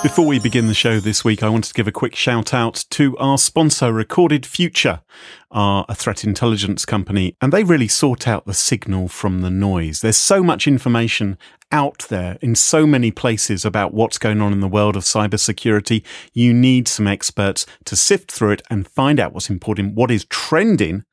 Before we begin the show this week, I wanted to give a quick shout out to our sponsor, Recorded Future, are a threat intelligence company, and they really sort out the signal from the noise. There's so much information out there in so many places about what's going on in the world of cybersecurity. You need some experts to sift through it and find out what's important, what is trending,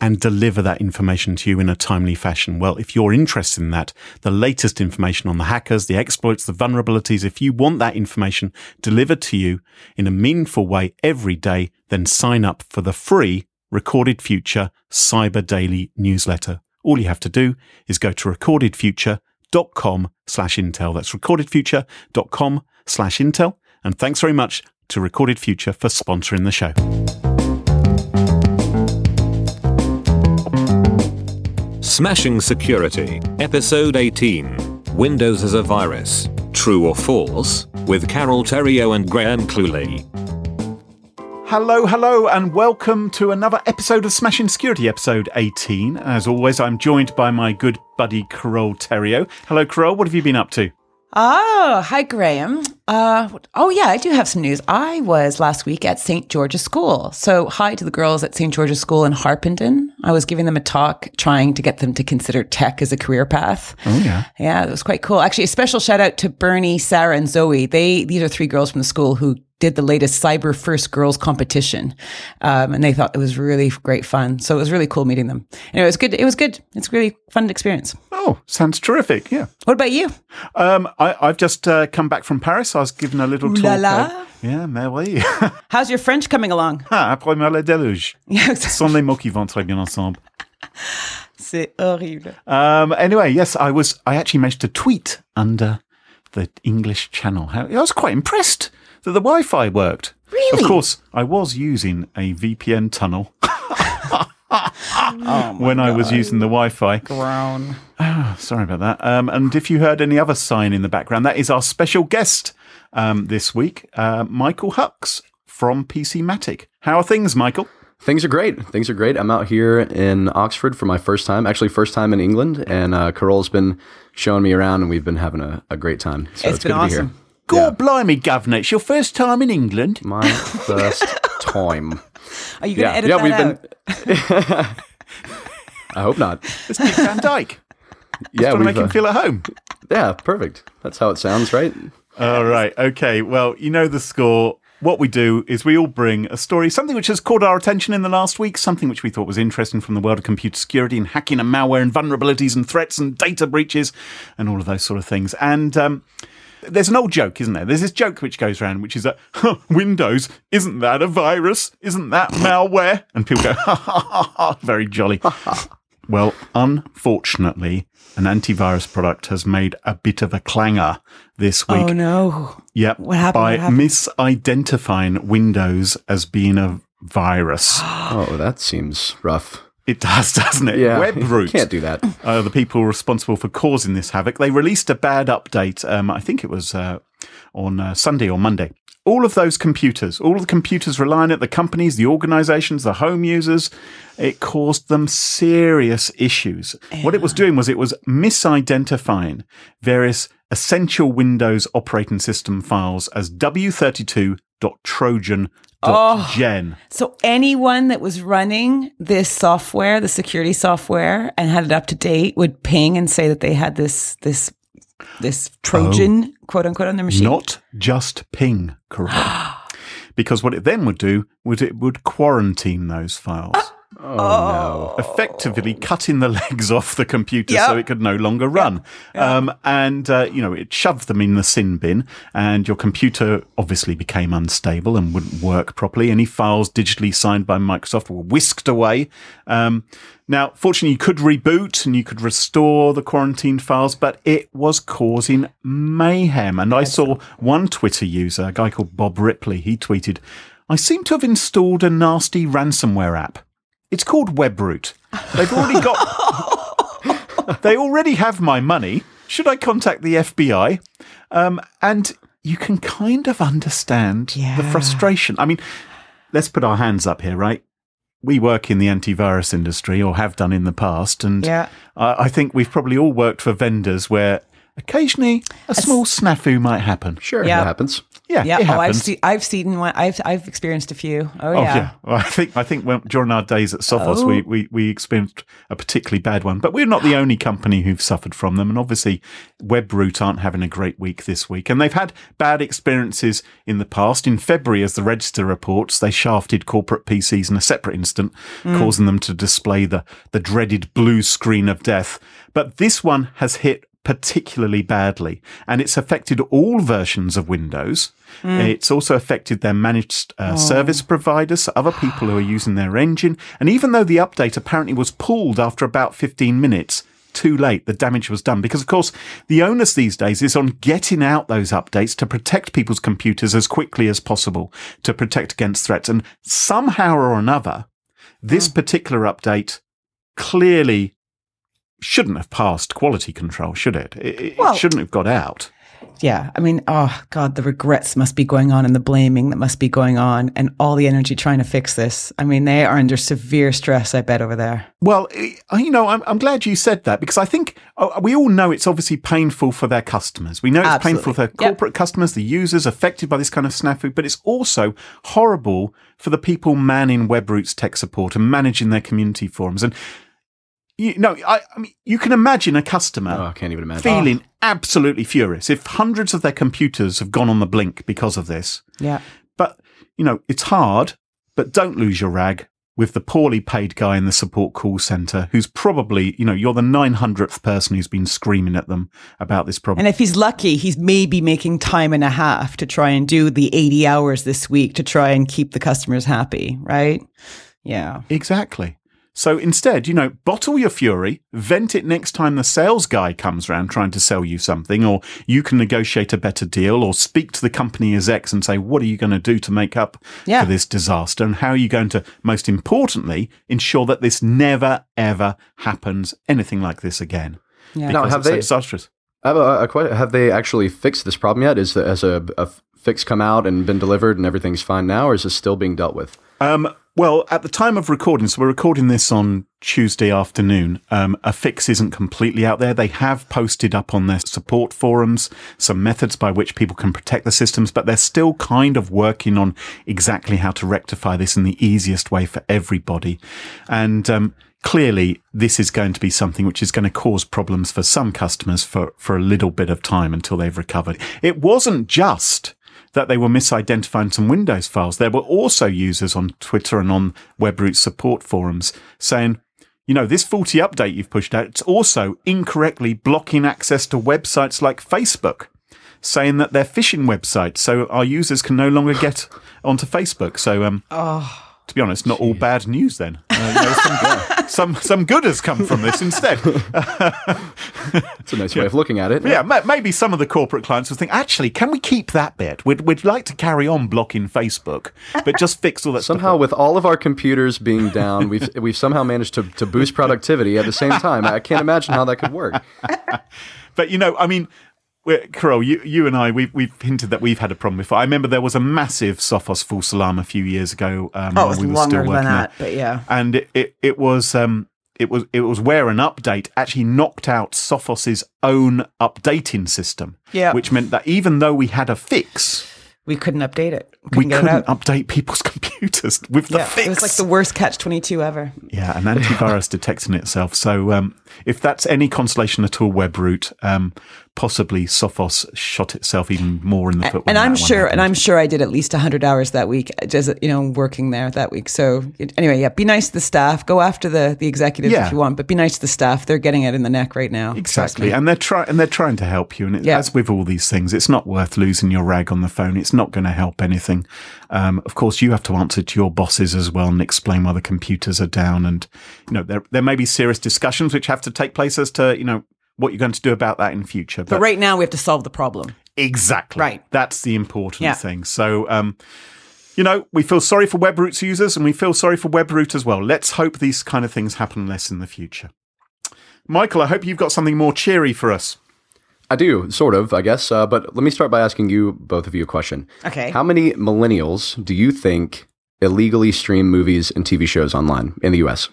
and deliver that information to you in a timely fashion. Well, if you're interested in that, the latest information on the hackers, the exploits, the vulnerabilities, if you want that information delivered to you in a meaningful way every day, then sign up for the free Recorded Future Cyber Daily newsletter. All you have to do is go to recordedfuture.com slash intel. That's recordedfuture.com slash intel. And thanks very much to Recorded Future for sponsoring the show. Smashing Security, Episode 18 Windows as a Virus True or False? with Carole Theriault and Graham Cluley. Hello, hello, and welcome to another episode of Smashing Security, episode 18. As always, I'm joined by my good buddy Carole Theriault. Hello, Carole, what have you been up to? Oh, hi, Graham. Uh, oh, yeah, I do have some news. I was last week at St. George's School. So, hi to the girls at St. George's School in Harpenden. I was giving them a talk trying to get them to consider tech as a career path. Oh, yeah. Yeah, it was quite cool. Actually, a special shout out to Bernie, Sarah, and Zoe. They, these are three girls from the school who did the latest Cyber First Girls competition, um, and they thought it was really great fun. So it was really cool meeting them. Anyway, it was good. It was good. It's a really fun experience. Oh, sounds terrific. Yeah. What about you? Um, I, have just uh, come back from Paris. I was given a little Ooh talk. La la. Yeah, mais oui. How's your French coming along? Ah, après le déluge. Yeah, Ce sont les mots qui vont très bien ensemble. C'est horrible. Um, anyway, yes, I was. I actually managed to tweet under the English channel. I was quite impressed that the Wi-Fi worked. Really? Of course, I was using a VPN tunnel oh when I was using the Wi-Fi. Grown. Oh, sorry about that. Um, and if you heard any other sign in the background, that is our special guest um, this week, uh, Michael Hux from PC Matic. How are things, Michael? Things are great. Things are great. I'm out here in Oxford for my first time, actually first time in England, and uh, Carole's been showing me around, and we've been having a, a great time. So it's, it's been good awesome. to be here. God Yeah. blimey, governor! It's your first time in England. My first time. Are you going to Yeah, edit yeah, that we've out? been. I hope not. It's Dick Van Dyke. Yeah, Trying to we've, make him uh, feel at home. yeah, perfect. That's how it sounds, right? All right. Okay. Well, you know the score. What we do is we all bring a story, something which has caught our attention in the last week, something which we thought was interesting from the world of computer security and hacking and malware and vulnerabilities and threats and data breaches and all of those sort of things. And um, there's an old joke, isn't there? There's this joke which goes around, which is that huh, Windows isn't that a virus? Isn't that malware? And people go, ha ha ha ha, very jolly. Well, unfortunately, an antivirus product has made a bit of a clanger this oh, week. Oh, no. Yep. What happened? By What happened? misidentifying Windows as being a virus. Oh, that seems rough. It does, doesn't it? Yeah, Webroot can't do that. are the people responsible for causing this havoc. They released a bad update. Um, I think it was uh, on uh, Sunday or Monday. all of those computers, all of the computers relying at the companies, the organizations, the home users, it caused them serious issues. What it was doing was it was misidentifying various essential Windows operating system files as w32.trojan.gen. So anyone that was running this software, the security software, and had it up to date would ping and say that they had this this this Trojan oh. quote unquote on their machine. Not just ping, correct. because what it then would do was it would quarantine those files. Ah. Oh, no. effectively cutting the legs off the computer Yep. so it could no longer run. Um, and, uh, you know, it shoved them in the sin bin and your computer obviously became unstable and wouldn't work properly. Any files digitally signed by Microsoft were whisked away. Um, now, fortunately, you could reboot and you could restore the quarantine files, but it was causing mayhem. And I saw one Twitter user, a guy called Bob Ripley, he tweeted, I seem to have installed a nasty ransomware app. It's called WebRoot. They've already got. they already have my money. Should I contact the FBI? Um, and you can kind of understand the frustration. I mean, let's put our hands up here, right? We work in the antivirus industry, or have done in the past, and Yeah. I I think we've probably all worked for vendors where occasionally a small snafu might happen. sure, Yeah. that happens. Yeah, Yeah. it Oh, I've seen. I've seen one. I've I've experienced a few. Oh, Oh yeah. yeah, Well, I think I think when, during our days at Sophos, Oh. we, we we experienced a particularly bad one. But we're not the only company who've suffered from them, and obviously, WebRoot aren't having a great week this week, and they've had bad experiences in the past. In February, as the Register reports, they shafted corporate PCs in a separate incident, mm. causing them to display the the dreaded blue screen of death. But this one has hit particularly badly, and it's affected all versions of Windows. It's also affected their managed uh, service providers, other people who are using their engine. And even though the update apparently was pulled after about 15 minutes, too late, the damage was done. Because, of course, the onus these days is on getting out those updates to protect people's computers as quickly as possible, to protect against threats. And somehow or another, this particular update clearly shouldn't have passed quality control, should it? It, it Well- shouldn't have got out. Yeah. I mean, oh God, the regrets must be going on and the blaming that must be going on and all the energy trying to fix this. I mean, they are under severe stress, I bet, over there. Well, eh, you know, I'm, I'm glad you said that because I think uh, we all know it's obviously painful for their customers. We know it's painful for their Absolutely. Yep. corporate customers, the users affected by this kind of snafu, but it's also horrible for the people manning WebRoot's tech support and managing their community forums. And you know, I, I mean, you can imagine a customer Oh, I can't even imagine. feeling absolutely furious if hundreds of their computers have gone on the blink because of this. Yeah. But, you know, it's hard, but don't lose your rag with the poorly paid guy in the support call center who's probably, you know, you're the 900th person who's been screaming at them about this problem. And if he's lucky, he's maybe making time and a half to try and do the 80 hours this week to try and keep the customers happy, right? Yeah. Exactly. So instead, you know, bottle your fury, vent it next time the sales guy comes around trying to sell you something, or you can negotiate a better deal, or speak to the company as X and say, what are you going to do to make up Yeah. for this disaster? And how are you going to, most importantly, ensure that this never, ever happens anything like this again? Yeah. Now, have it's so they- disastrous. I have a, a que- have they actually fixed this problem yet? Is the, has a, a fix come out and been delivered and everything's fine now, or is this still being dealt with? Um, well, at the time of recording, so we're recording this on Tuesday afternoon. Um, a fix isn't completely out there. They have posted up on their support forums some methods by which people can protect the systems, but they're still kind of working on exactly how to rectify this in the easiest way for everybody. And um, clearly, this is going to be something which is going to cause problems for some customers for, for a little bit of time until they've recovered. It wasn't just that they were misidentifying some Windows files. There were also users on Twitter and on WebRoot support forums saying, you know, this faulty update you've pushed out, it's also incorrectly blocking access to websites like Facebook, saying that they're phishing websites, so our users can no longer get onto Facebook. So, um, to be honest, not all bad news then. Uh, you know, some, some, some good has come from this instead. It's a nice way of looking at it. Yeah, ma- maybe some of the corporate clients will think, actually, can we keep that bit? We'd, we'd like to carry on blocking Facebook, but just fix all that Somehow, stuff. with all of our computers being down, we've we've somehow managed to, to boost productivity at the same time. I can't imagine how that could work. But, you know, I mean, Carole, you, you and I, we've, we've hinted that we've had a problem before. I remember there was a massive Sophos false alarm a few years ago. Um, Oh, while it was we were longer still than working that, there. but yeah. and it, it, it was um, it was it was where an update actually knocked out Sophos's own updating system. Yeah. which meant that even though we had a fix, We couldn't update it. we get it couldn't out. update people's computers with the Yeah, fix. it was like the worst catch twenty two ever. Yeah, an antivirus detecting itself. So, um, if that's any consolation at all, WebRoot, um, possibly Sophos shot itself even more in the foot. and I'm sure, and. I'm sure I did at least hundred hours that week, just you know, working there that week. So anyway, yeah, be nice to the staff. Go after the the executives Yeah. if you want, but be nice to the staff. They're getting it in the neck right now. Exactly, and they're trying and they're trying to help you. And it, Yeah. as with all these things, it's not worth losing your rag on the phone. It's not going to help anything. Um, of course, you have to answer to your bosses as well and explain why the computers are down. And you know, there there may be serious discussions which have to take place as to you know what you're going to do about that in future. But right now, we have to solve the problem. Exactly. Right. That's the important Yeah. thing. So, um, you know, we feel sorry for WebRoot's users and we feel sorry for WebRoot as well. Let's hope these kind of things happen less in the future. Michael, I hope you've got something more cheery for us. I do, sort of, I guess. Uh, but let me start by asking you, both of you, a question. Okay. How many millennials do you think illegally stream movies and TV shows online in the U.S.?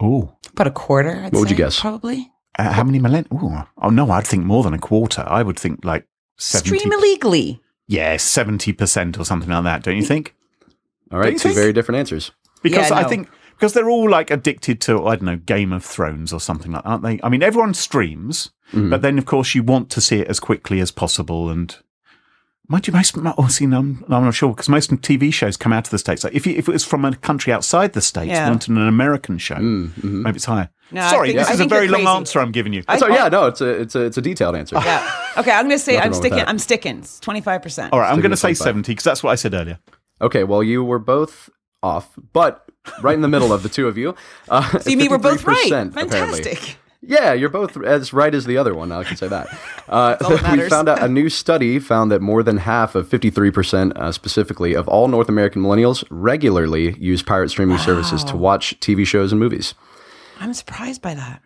Oh. About a quarter. I'd What would you guess? Probably. Uh, how many millennials? Oh, no, I'd think more than a quarter. I would think like 70. Stream illegally. Yeah, 70% or something like that, don't you think? All right, you two think? very different answers. Because Yeah, I no. think because they're all like addicted to I don't know Game of Thrones or something like that, aren't they? I mean, everyone streams, Mm-hmm. but then of course you want to see it as quickly as possible. And mind you, most oh, see, no, I'm, I'm not sure because most TV shows come out of the states. Like if you, if it was from a country outside the states, Yeah. wanted an American show, Mm-hmm. maybe it's higher. No, Sorry, think- this I is a very long answer I'm giving you. I- So yeah, no, it's a it's a it's a detailed answer. Yeah. Okay, I'm going to say I'm wrong with sticking. I'm sticking. Twenty five percent. all right, I'm going to say 25. 70 because that's what I said earlier. Okay, well, you were both off, but right in the middle of the two of you. Uh, See, me, we're both right. 53%, apparently. Yeah, you're both as right as the other one. I can say that. Uh, we found out a new study found that more than half of 53% uh, specifically of all North American millennials regularly use pirate streaming services to watch TV shows and movies. I'm surprised by that.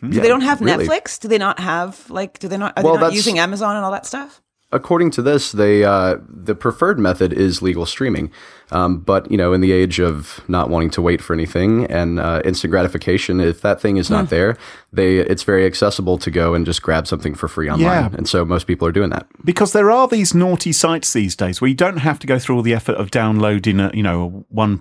Hmm. Do they don't have really. Netflix? Do they not have like? Do they not? Are Well, they not using Amazon and all that stuff? According to this, they uh, the preferred method is legal streaming, um, but you know, in the age of not wanting to wait for anything and uh, instant gratification, if that thing is Hmm. not there, they it's very accessible to go and just grab something for free online, Yeah. and so most people are doing that. because there are these naughty sites these days where you don't have to go through all the effort of downloading a you know a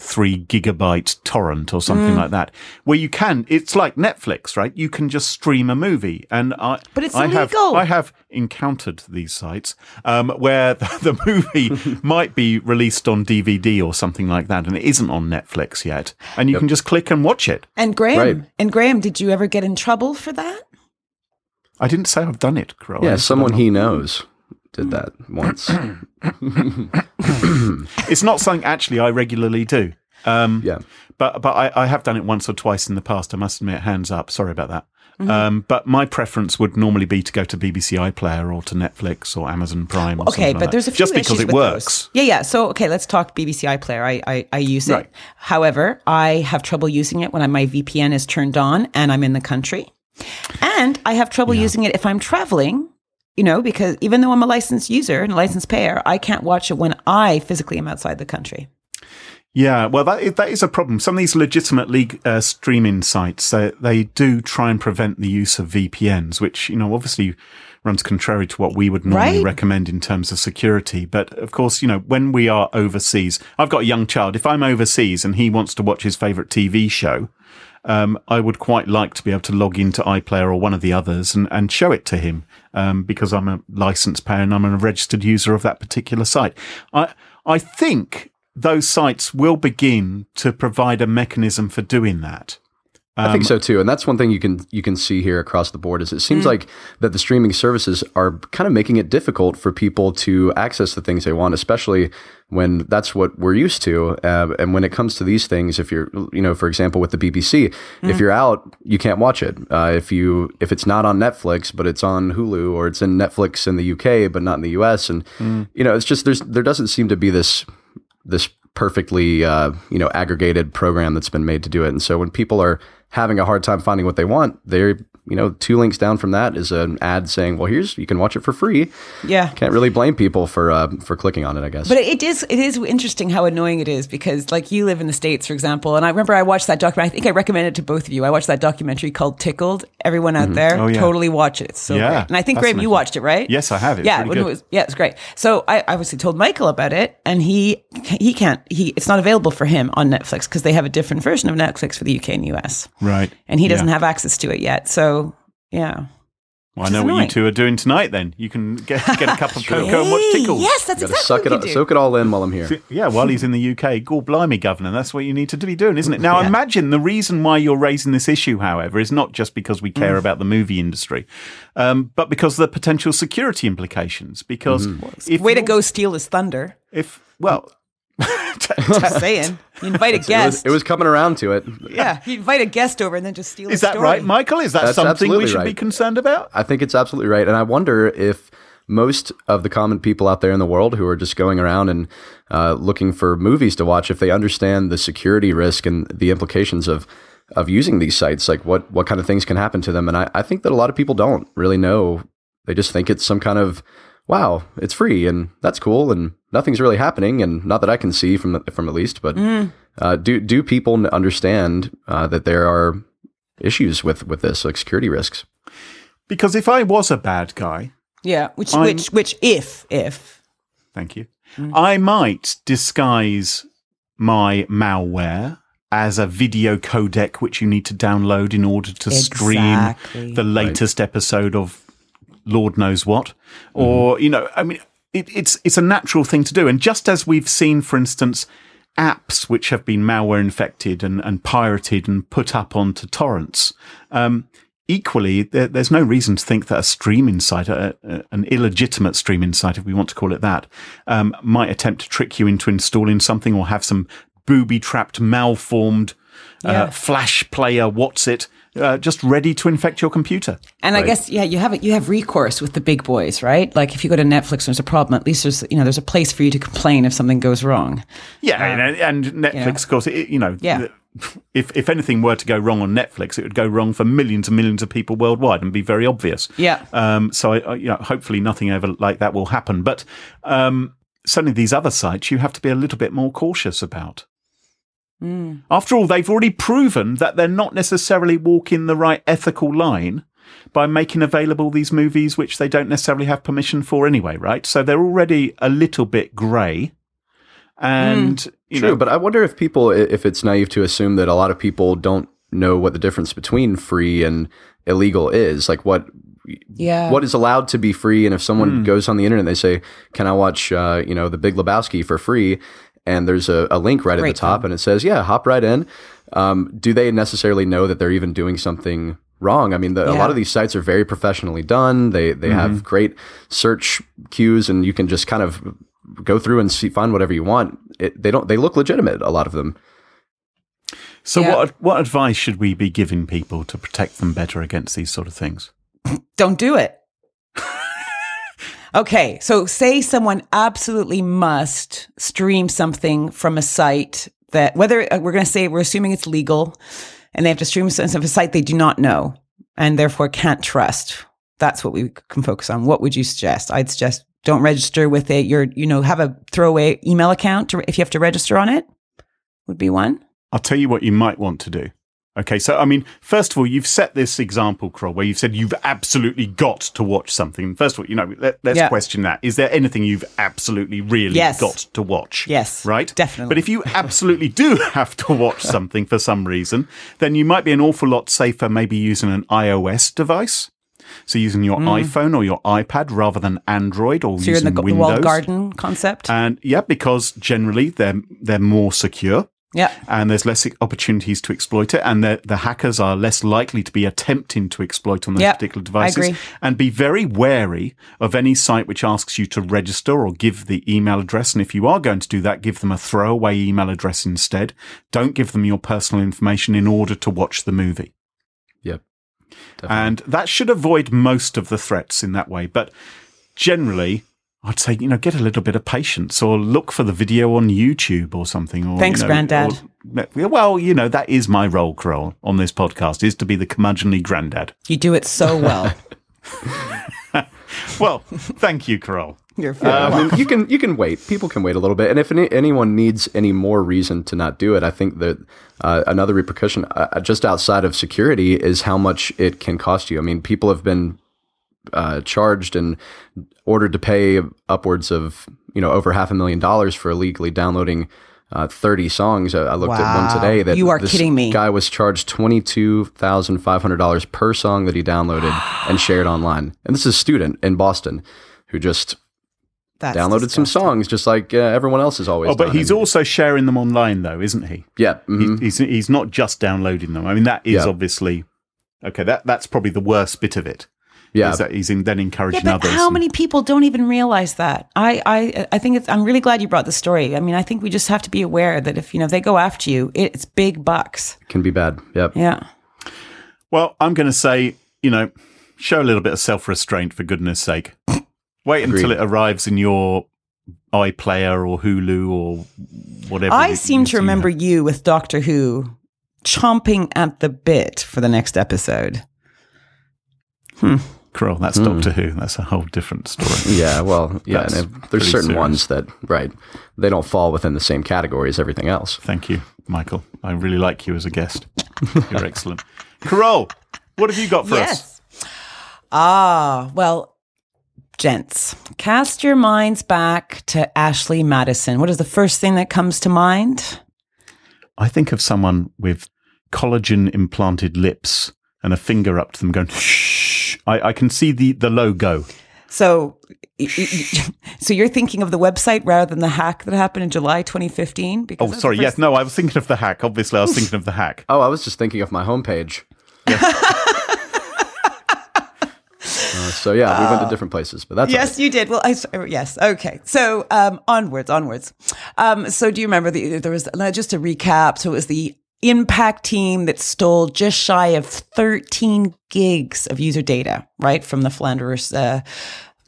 1.3 gigabyte torrent or Mm. something like that where you can it's like netflix right you can just stream a movie and i But it's I have, illegal. i have encountered these sites um, where the, the movie might be released on dvd or something like that and it isn't on netflix yet and you can just click and watch it And Graham, Right. and Graham, did you ever get in trouble for that? i didn't say i've done it Carole. I Yeah, someone I'm he knows did that once. it's not something actually i regularly do um, yeah. but but I, I have done it once or twice in the past. I must admit, hands up. Sorry about that. Mm-hmm. Um, but my preference would normally be to go to BBC iPlayer or to Netflix or Amazon Prime. Or Okay, but like there's a few just because it works. Those. Yeah, yeah. So okay, let's talk BBC iPlayer. I I, I use it. Right. However, I have trouble using it when my VPN is turned on and I'm in the country, and I have trouble using it if I'm traveling. You know, because even though I'm a licensed user and a licensed payer, I can't watch it when I physically am outside the country. Yeah, well, that is, that is a problem. Some of these legitimate league uh, streaming sites, they, they do try and prevent the use of VPNs, which you know obviously runs contrary to what we would normally Right. recommend in terms of security. But of course, you know when we are overseas, I've got a young child. If I'm overseas and he wants to watch his favorite TV show, um, I would quite like to be able to log into iPlayer or one of the others and, and show it to him um, because I'm a licensed payer and I'm a registered user of that particular site. I I think those sites will begin to provide a mechanism for doing that. I Um, think so too, and that's one thing you can you can see here across the board is it Mm. seems like that the streaming services are kind of making it difficult for people to access the things they want, especially when that's what we're used to. Uh, and when it comes to these things, if you're you know, for example, with the BBC, Mm. if you're out, you can't watch it. Uh, if you if it's not on Netflix, but it's on Hulu, or it's in Netflix in the UK but not in the US, and Mm. you know, it's just there's there doesn't seem to be this this perfectly uh, you know aggregated program that's been made to do it. And so when people are having a hard time finding what they want, they you know, two links down from that is an ad saying, "Well, here's you can watch it for free." Yeah. Can't really blame people for uh, for clicking on it, I guess. But it is it is interesting how annoying it is because like you live in the states, for example, and I remember I watched that documentary. I think I recommended it to both of you. I watched that documentary called Tickled. Everyone out there, Oh, yeah. totally watch it. It's so Yeah, great. And I think Graham, you watched it, right? Yes, I have. It's yeah, good. it was yeah, it's great. So I obviously told Michael about it, and he he can't he it's not available for him on Netflix because they have a different version of Netflix for the UK and US, Right. and he doesn't Yeah. have access to it yet. So yeah. Well, I know is what you two are doing tonight. Then you can get get a cup of cocoa and watch Tickled. Yes, that's Gotta exactly suck it, what all, you do. soak it all in while I'm here. Yeah, while he's in the UK, God blimey, Governor, that's what you need to be doing, isn't it? Now, Yeah. imagine the reason why you're raising this issue, however, is not just because we care about the movie industry, um, but because of the potential security implications. Because if Way to you're- go steal his thunder. If well, Just saying. You invite a It was, guest. it was coming around to it. yeah, you invite a guest over and then just steal is his that story. right, Michael? Is that That's something we absolutely should be concerned about? I think it's absolutely right. And I wonder if most of the common people out there in the world who are just going around and uh, looking for movies to watch, if they understand the security risk and the implications of of using these sites, like what what kind of things can happen to them. And I, I think that a lot of people don't really know. They just think it's some kind of wow, it's free and that's cool and nothing's really happening and not that I can see from the, from at least. But uh, do do people understand uh, that there are issues with with this, like security risks? Because if I was a bad guy, Yeah, which I'm- which which if if Thank you. I might disguise my malware as a video codec which you need to download in order to stream the latest episode of Lord knows what. Or, you know, I mean, it, it's it's a natural thing to do. And just as we've seen, for instance, apps which have been malware infected and, and pirated and put up onto torrents, um, equally, there, there's no reason to think that a streaming site, a, an illegitimate streaming site, if we want to call it that, um, might attempt to trick you into installing something or have some booby trapped, malformed Yeah. uh, flash player, what's it, uh, just ready to infect your computer. and I guess yeah, you have it. You have recourse with the big boys, right? Like if you go to Netflix and there's a problem, at least there's you know there's a place for you to complain if something goes wrong. Yeah, and, and Netflix, of course, it, you know, Yeah. if if anything were to go wrong on Netflix, it would go wrong for millions and millions of people worldwide and be very obvious. Yeah. Um. So, I, I, you know, hopefully, nothing ever like that will happen. But um, certainly, these other sites, you have to be a little bit more cautious about. Mm. After all, they've already proven that they're not necessarily walking the right ethical line by making available these movies which they don't necessarily have permission for anyway, right? So they're already a little bit grey. And mm. you True, know, but I wonder if people, if it's naive to assume that a lot of people don't know what the difference between free and illegal is. Like what Yeah. what is allowed to be free, and if someone hmm. goes on the internet and they say, "Can I watch, uh, you know, The Big Lebowski for free?" And there's a, a link right at the top, film. and it says, "Yeah, hop right in." Um, do they necessarily know that they're even doing something wrong? I mean, the, a lot of these sites are very professionally done. They they have great search queues, and you can just kind of go through and see, find whatever you want. It, they don't. They look legitimate. A lot of them. so Yeah. what what advice should we be giving people to protect them better against these sort of things? Don't do it. Okay, so say someone absolutely must stream something from a site that, whether uh, we're going to say we're assuming it's legal, and they have to stream something from a site they do not know and therefore can't trust. That's what we can focus on. What would you suggest? I'd suggest don't register with it. Your, you know, have a throwaway email account to, if you have to register on it. Would be one. I'll tell you what you might want to do. Okay, so I mean, first of all, you've set this example, Kroll, where you've said you've absolutely got to watch something. First of all, you know, let, us Yeah. question that. Is there anything you've absolutely really Yes. got to watch? Yes, Right? definitely. But if you absolutely do have to watch something for some reason, then you might be an awful lot safer maybe using an iOS device. So using your iPhone or your iPad rather than Android or Mm. So you're in using the, the walled garden concept. And yeah, because generally they're they're more secure yeah. and there's less opportunities to exploit it, and the, the hackers are less likely to be attempting to exploit on those Yep, particular I devices. agree. And be very wary of any site which asks you to register or give the email address. And if you are going to do that, give them a throwaway email address instead. Don't give them your personal information in order to watch the movie. Yep. And that should avoid most of the threats in that way. But generally, I'd say, you know, get a little bit of patience or look for the video on YouTube or something. Or, Thanks, you know, Grandad. or- well, you know, that is my role, Kroll, on this podcast, is to be the curmudgeonly granddad. You do it so well. Well, thank you, Kroll. You're very I mean, you can you can wait. People can wait a little bit, and if any, anyone needs any more reason to not do it, I think that uh, another repercussion uh, just outside of security is how much it can cost you. I mean, people have been uh, charged and ordered to pay upwards of you know over half a million dollars for illegally downloading. Uh, 30 songs. I, I looked at one today that You are this kidding me. guy was charged $22,500 per song that he downloaded and shared online. And this is a student in Boston who just That's downloaded some songs just like uh, everyone else is always Oh, but done. he's And- also sharing them online, though, isn't he? yeah mhm. He- He's, he's not just downloading them. I mean, that is Yeah. obviously okay. That that's probably the worst bit of it. Yeah Is that he's in, then Yeah, encouraging but others. how and- many people don't even realize that? I, I, I think it's. I'm really glad you brought the story. I mean, I think we just have to be aware that if you know if they go after you, it's big bucks. can be bad yep Yeah. Well, I'm going to say, you know, show a little bit of self restraint for goodness sake. Wait until Agreed. it arrives in your iPlayer or Hulu or whatever. I you- seem you to remember now. you with Doctor Who chomping at the bit for the next episode. Hmm. Krill, that's Hmm. Doctor Who. That's a whole different story. yeah well yeah and there's certain serious. ones that right they don't fall within the same category as everything else Thank you, Michael. I really like you as a guest. You're excellent. Carole, what have you got for us? Ah, well, gents, cast your minds back to Ashley Madison. What is the first thing that comes to mind? I think of someone with collagen implanted lips and a finger up to them going, shh. I, I can see the, the logo. So, y- y- y- so you're thinking of the website rather than the hack that happened in July 2015? Because Oh, sorry. Yes, first- no, I was thinking of the hack. Obviously, I was thinking of the hack. oh i was just thinking of my homepage Uh, so yeah we went to different places but that's all Yes, you did. Well, I, yes. Okay. So um, onwards, onwards. Um, so do you remember the, there was uh, just a recap? So it was the impact team that stole just shy of 13 gigs of user data, right, from the Flanders uh,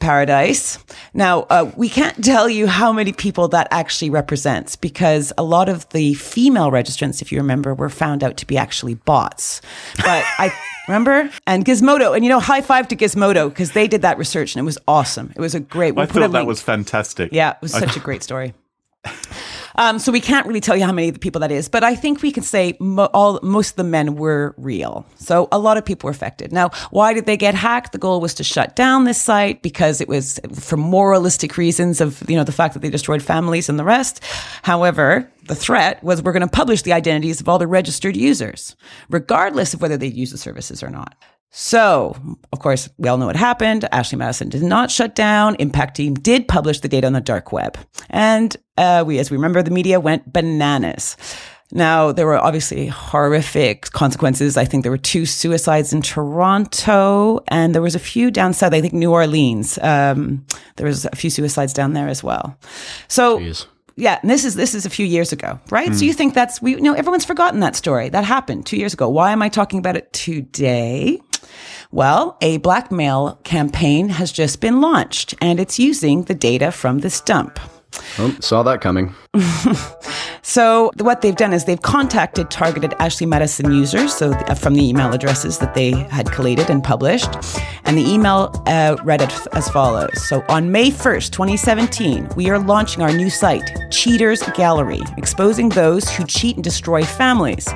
paradise. Now, uh, we can't tell you how many people that actually represents because a lot of the female registrants, if you remember, were found out to be actually bots. But I remember and Gizmodo, and you know, high five to Gizmodo because they did that research and it was awesome. It was a great. We'll I thought that link. was fantastic. Yeah, it was such a great story. Um, so we can't really tell you how many of the people that is, but I think we can say mo- all most of the men were real. So a lot of people were affected. Now, why did they get hacked? The goal was to shut down this site because it was for moralistic reasons of you know the fact that they destroyed families and the rest. However, the threat was we're going to publish the identities of all the registered users, regardless of whether they use the services or not. So, of course, we all know what happened. Ashley Madison did not shut down. Impact Team did publish the data on the dark web. And uh, we, as we remember, the media went bananas. Now, there were obviously horrific consequences. I think there were two suicides in Toronto, and there was a few down south. I think New Orleans. Um, there was a few suicides down there as well. So, Jeez. yeah, and this is this is a few years ago, right? So you think that's we you know everyone's forgotten that story. That happened 2 years ago. Why am I talking about it today? Well, a blackmail campaign has just been launched and it's using the data from this dump. Oh, saw that coming So what they've done is they've contacted targeted Ashley Madison users, so th- from the email addresses that they had collated and published, and the email uh, read it as follows. So on May 1st, 2017, we are launching our new site, Cheaters Gallery, exposing those who cheat and destroy families.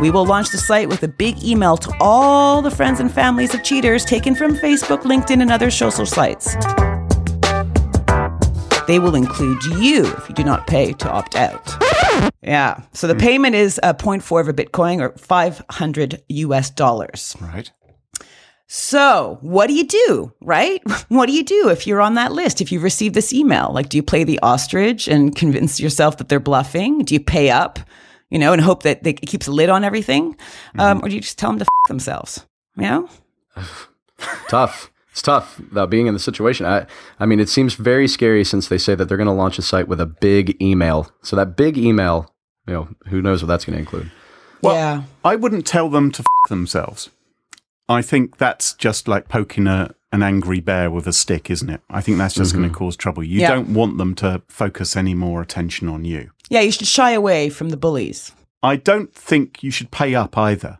We will launch the site with a big email to all the friends and families of cheaters taken from Facebook, LinkedIn, and other social sites. They will include you if you do not pay to opt out. Yeah. So the hmm. payment is uh, a 0.4 of a Bitcoin or 500 US dollars. Right. So, what do you do, right? What do you do if you're on that list? If you receive this email, like, do you play the ostrich and convince yourself that they're bluffing? Do you pay up, you know, and hope that they, it keeps a lid on everything? Um, or do you just tell them to f- themselves? You know? tough. It's tough though being in the situation. I I mean it seems very scary since they say that they're going to launch a site with a big email. So that big email, you know, who knows what that's going to include. Well, yeah. I wouldn't tell them to f- themselves. I think that's just like poking a, an angry bear with a stick, isn't it? I think that's just going to cause trouble. You Yeah. don't want them to focus any more attention on you. Yeah, you should shy away from the bullies. I don't think you should pay up either,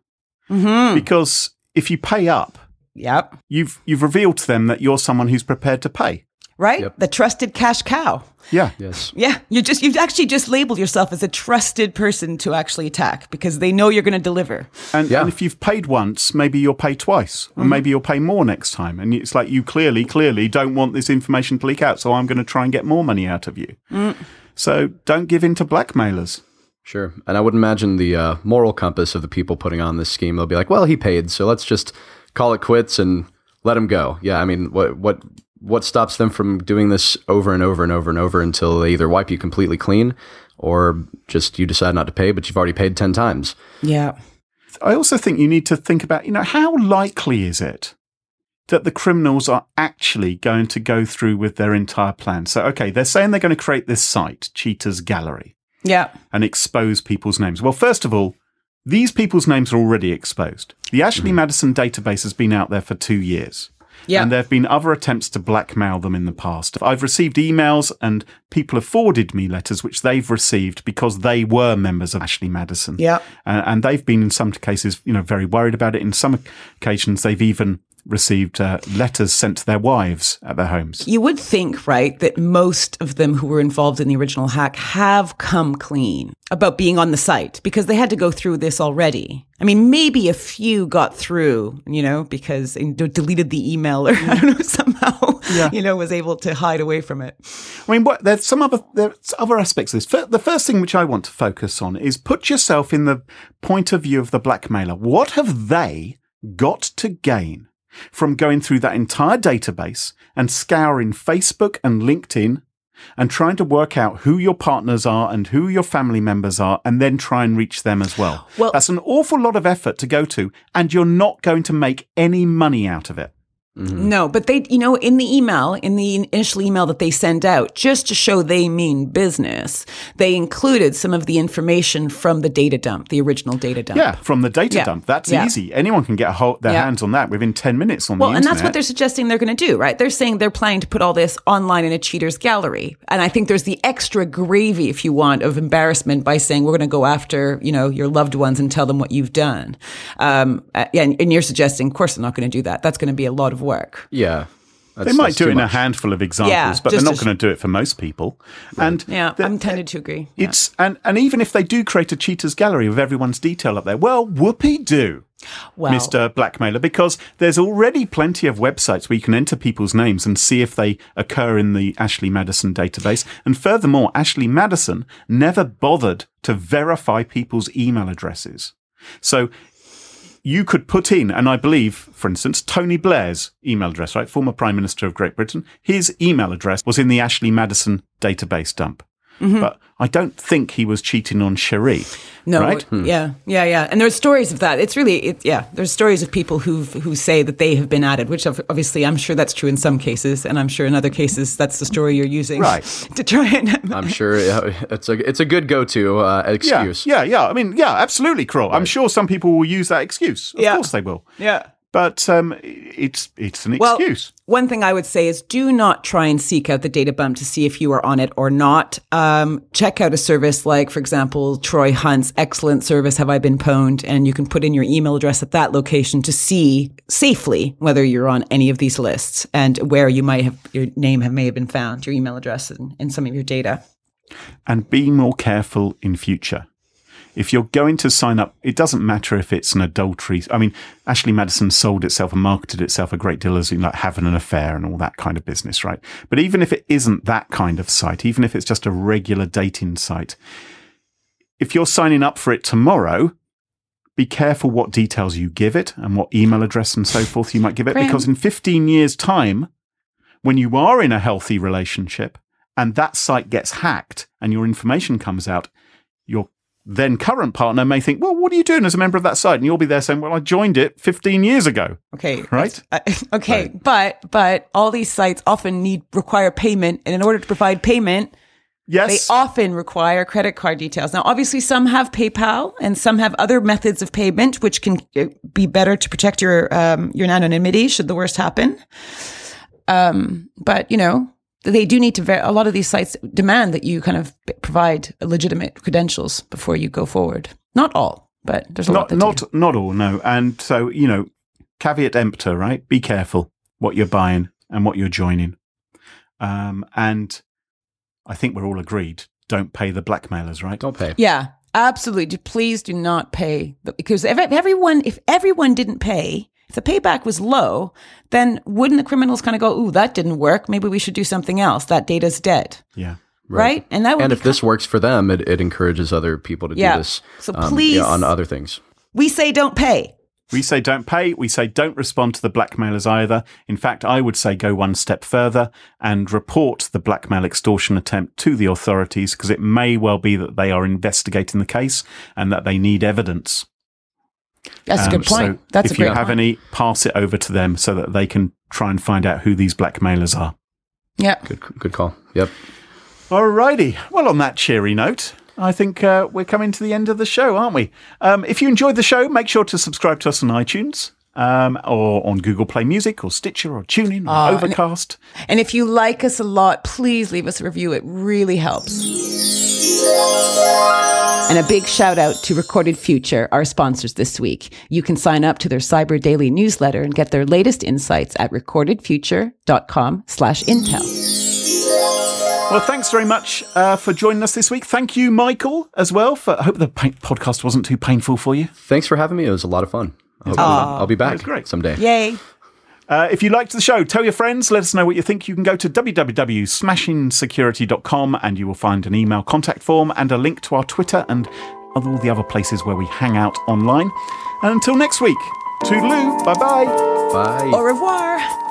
Mm-hmm. because if you pay up, Yep. you've you've revealed to them that you're someone who's prepared to pay. Right? Yep. The trusted cash cow. Yeah. Yes. Yeah, you just you've actually just labeled yourself as a trusted person to actually attack because they know you're going to deliver. And, Yeah. and if you've paid once, maybe you'll pay twice, and maybe you'll pay more next time. And it's like you clearly, clearly don't want this information to leak out, so I'm going to try and get more money out of you. So don't give in to blackmailers. Sure. And I would imagine the uh, moral compass of the people putting on this scheme, they'll be like, well, he paid, so let's just call it quits and let him go. Yeah. I mean, what, what, what stops them from doing this over and over and over and over until they either wipe you completely clean or just you decide not to pay, but you've already paid 10 times? Yeah. I also think you need to think about, you know, how likely is it that the criminals are actually going to go through with their entire plan? So, okay, they're saying they're going to create this site, Cheaters Gallery. Yeah. and expose people's names? Well, first of all, these people's names are already exposed. The Ashley mm-hmm. Madison database has been out there for two years. Yeah. And there have been other attempts to blackmail them in the past. I've received emails and people have forwarded me letters which they've received because they were members of Ashley Madison. Yeah. Uh, and they've been, in some cases, you know, very worried about it. In some occasions, they've even received uh, letters sent to their wives at their homes. You would think, right, that most of them who were involved in the original hack have come clean about being on the site because they had to go through this already. I mean, maybe a few got through, you know, because they deleted the email or I don't know, somehow, yeah. you know, was able to hide away from it. I mean, what, there's some other there's other aspects of this. The first thing which I want to focus on is put yourself in the point of view of the blackmailer. What have they got to gain from going through that entire database and scouring Facebook and LinkedIn and trying to work out who your partners are and who your family members are and then try and reach them as well? Well- That's an awful lot of effort to go to and you're not going to make any money out of it. No, but they, you know, in the email, in the initial email that they send out, just to show they mean business, they included some of the information from the data dump, the original data dump. Yeah, from the data Yeah. dump. That's Yeah. easy. Anyone can get a hold, their Yeah. hands on that within 10 minutes on Well, and that's what they're suggesting they're going to do, right? They're saying they're planning to put all this online in a cheater's gallery. And I think there's the extra gravy, if you want, of embarrassment by saying we're going to go after, you know, your loved ones and tell them what you've done. Um, uh, yeah, and, and you're suggesting, of course, they're not going to do that. That's going to be a lot of work. Yeah. They might do it in a handful of examples, Yeah, but they're not sh- going to do it for most people. And Yeah, the- I'm tended to agree. Yeah. it's and and even if they do create a cheaters gallery with everyone's detail up there, well, whoopee do, Well, Mr. Blackmailer, because there's already plenty of websites where you can enter people's names and see if they occur in the Ashley Madison database. And furthermore, Ashley Madison never bothered to verify people's email addresses. So you could put in, and I believe, for instance, Tony Blair's email address, right? Former Prime Minister of Great Britain. His email address was in the Ashley Madison database dump. Mm-hmm. But I don't think he was cheating on Cherie. No, right? yeah, yeah, yeah. And there's stories of that. It's really, it, yeah. There's stories of people who who say that they have been added, which obviously I'm sure that's true in some cases, and I'm sure in other cases that's the story you're using, Right. To try and I'm sure it's a it's a good go to uh, Yeah, excuse. yeah, yeah. I mean, yeah, absolutely, Kroll. I'm sure some people will use that excuse. Of Yeah. course they will. yeah. But um, it's it's an Well, excuse. one thing I would say is do not try and seek out the data bump to see if you are on it or not. Um, check out a service like, for example, Troy Hunt's excellent service, Have I Been Pwned? And you can put in your email address at that location to see safely whether you're on any of these lists and where you might have your name have, may have been found, your email address and, and some of your data. and be more careful in future. If you're going to sign up, it doesn't matter if it's an adultery. I mean, Ashley Madison sold itself and marketed itself a great deal as like having an affair and all that kind of business, right? But even if it isn't that kind of site, even if it's just a regular dating site, if you're signing up for it tomorrow, be careful what details you give it and what email address and so forth you might give it, Graham. because in 15 years' time, when you are in a healthy relationship and that site gets hacked and your information comes out, your then current partner may think, well, what are you doing as a member of that site? And you'll be there saying, well, I joined it 15 years ago. Okay. Right? Uh, okay. But, but all these sites often need, require payment. And in order to provide payment, Yes. They often require credit card details. Now, obviously, some have PayPal and some have other methods of payment, which can uh, be better to protect your um, your anonymity should the worst happen. Um, but you know, they do need to. Ver- a lot of these sites demand that you kind of provide legitimate credentials before you go forward. Not all, but there's a lot. not That not do. not all no and so you know caveat emptor right be careful what you're buying and what you're joining um and i think we're all agreed don't pay the blackmailers right Don't pay. Yeah, absolutely. Please do not pay because if everyone if everyone didn't pay, if the payback was low, then wouldn't the criminals kind of go, "Ooh, that didn't work. Maybe we should do something else. That data's dead." yeah Right? And that would And be if this works for them, it, it encourages other people to Yeah. do this. So um, please- yeah, on other things. we say don't pay. we say don't pay we say don't respond to the blackmailers either in fact i would say go one step further and report the blackmail extortion attempt to the authorities because it may well be that they are investigating the case and that they need evidence That's a Um, good point. so That's if a great you have point. any, pass it over to them so that they can try and find out who these blackmailers are. yeah. Good, good call. Yep. Alrighty. Well, on that cheery note, I think uh, we're coming to the end of the show, aren't we? Um, if you enjoyed the show, make sure to subscribe to us on iTunes. Um, or on Google Play Music, or Stitcher, or TuneIn, or and- Overcast. And if you like us a lot, please leave us a review. It really helps. And a big shout out to Recorded Future, our sponsors this week. You can sign up to their Cyber Daily newsletter and get their latest insights at recordedfuture.com slash intel. Well, thanks very much uh, for joining us this week. Thank you, Michael, as well. For I hope the pa- podcast wasn't too painful for you. Thanks for having me. It was a lot of fun. I hope I'll be back great. someday. Yay. Uh, if you liked the show, tell your friends. Let us know what you think. You can go to www.smashingsecurity.com and you will find an email contact form and a link to our Twitter and all the other places where we hang out online. And until next week, toodaloo, bye bye. Bye. Au revoir.